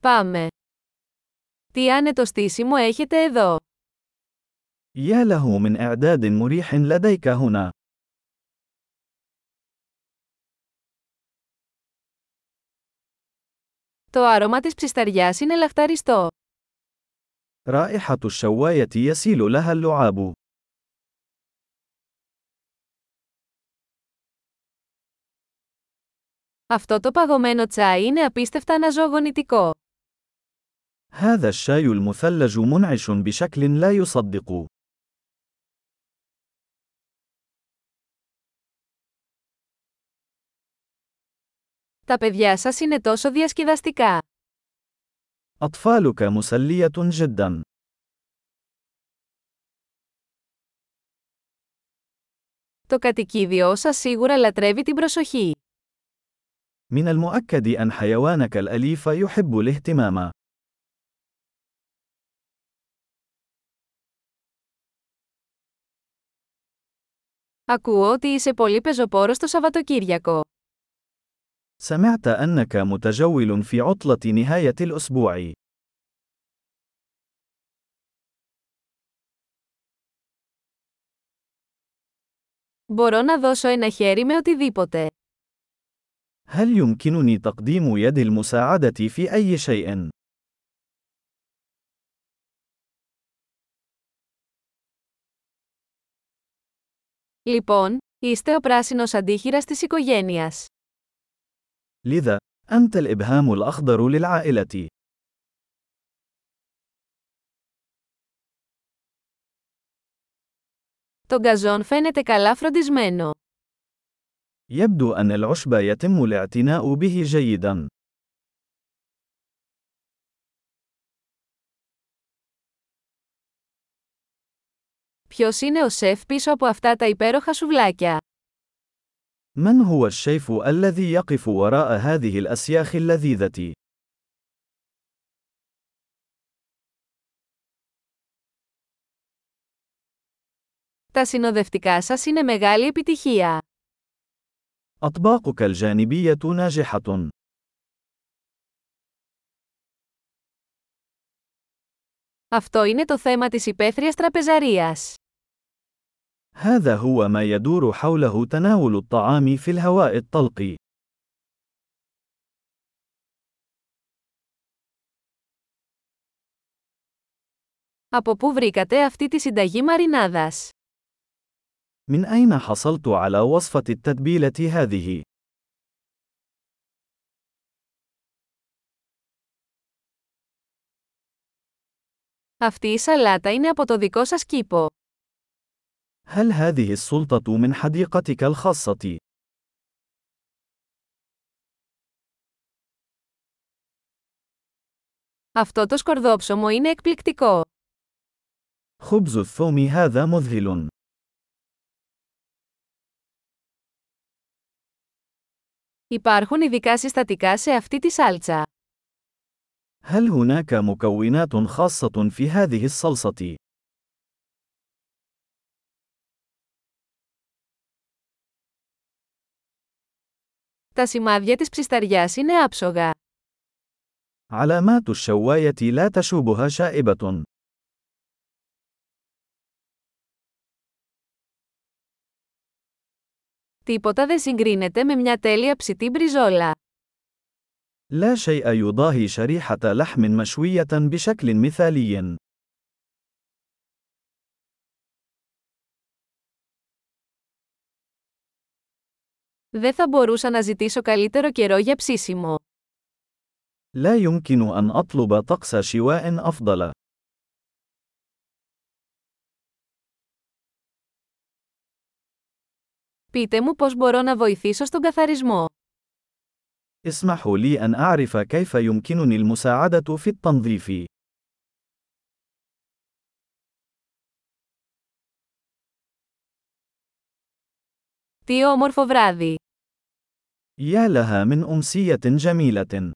Πάμε. Τι άνετο στήσιμο έχετε εδώ. يا له من إعداد مريح لديك هنا. Το άρωμα της ψισταριάς είναι λαχταριστό. رائحة الشواية يسيل لها اللعاب. Αυτό το παγωμένο τσάι είναι απίστευτα αναζωογονητικό. هذا الشاي المثلج منعش بشكل لا يصدق. Τα παιδιά σας είναι τόσο διασκεδαστικά. أطفالك مسلية جدا. Το κατοικίδιό σας σίγουρα λατρεύει την προσοχή. من المؤكد أن حيوانك الأليف يحب الاهتمام. Ακούω ότι είσαι πολύ πεζοπόρος το Σαββατοκύριακο. سمعت أنك متجول في عطلة نهاية الأسبوع. Μπορώ να δώσω ένα χέρι με οτιδήποτε. هل يمكنني تقديم يد المساعدة في أي شيء؟ Λοιπόν, είστε ο πράσινος αντίχειρας της οικογένειας. لذا، أنت الإبهام الأخضر للعائلة. Το γκαζόν φαίνεται καλά φροντισμένο. يبدو أن العشب يتم الاعتناء به جيدا. Ποιος είναι ο σεφ πίσω από αυτά τα υπέροχα σουβλάκια? من هو الشيف الذي يقف وراء هذه الأسياخ اللذيذة؟ Τα συνοδευτικά σας είναι μεγάλη επιτυχία. أطباقك الجانبية ناجحة. Αυτό είναι το θέμα της υπαίθριας τραπεζαρίας. هذا هو ما يدور حوله تناول الطعام في الهواء الطلق. Από πού βρήκατε αυτή τη συνταγή μαρινάδας? من أين حصلت على وصفة التتبيلة هذه؟ Αυτή η σαλάτα είναι από το δικό σας κήπο. هل هذه السلطة من حديقتك الخاصة؟ Αυτό το σκορδόψωμο είναι εκπληκτικό. خبز الثوم هذا مذهل. Υπάρχουν ειδικά συστατικά σε αυτή τη σάλτσα. هل هناك مكونات خاصة في هذه الصلصة؟ Τα σημάδια της ψισταριάς είναι άψογα. علامات الشواية لا تشوبها شائبة. Τίποτα δεν συγκρίνεται με μια τέλεια ψητή μπριζόλα. لا شيء يضاهي شريحة لحم مشوية بشكل مثالي. Δεν θα μπορούσα να ζητήσω καλύτερο καιρό για ψήσιμο. لا يمكن أن أطلب طقس شواء أفضل. Πείτε μου πώς μπορώ να βοηθήσω στον καθαρισμό. اسمحوا لي أن أعرف كيف يمكنني المساعدة في التنظيف. Τι όμορφο βράδυ! يا لها من أمسية جميلة.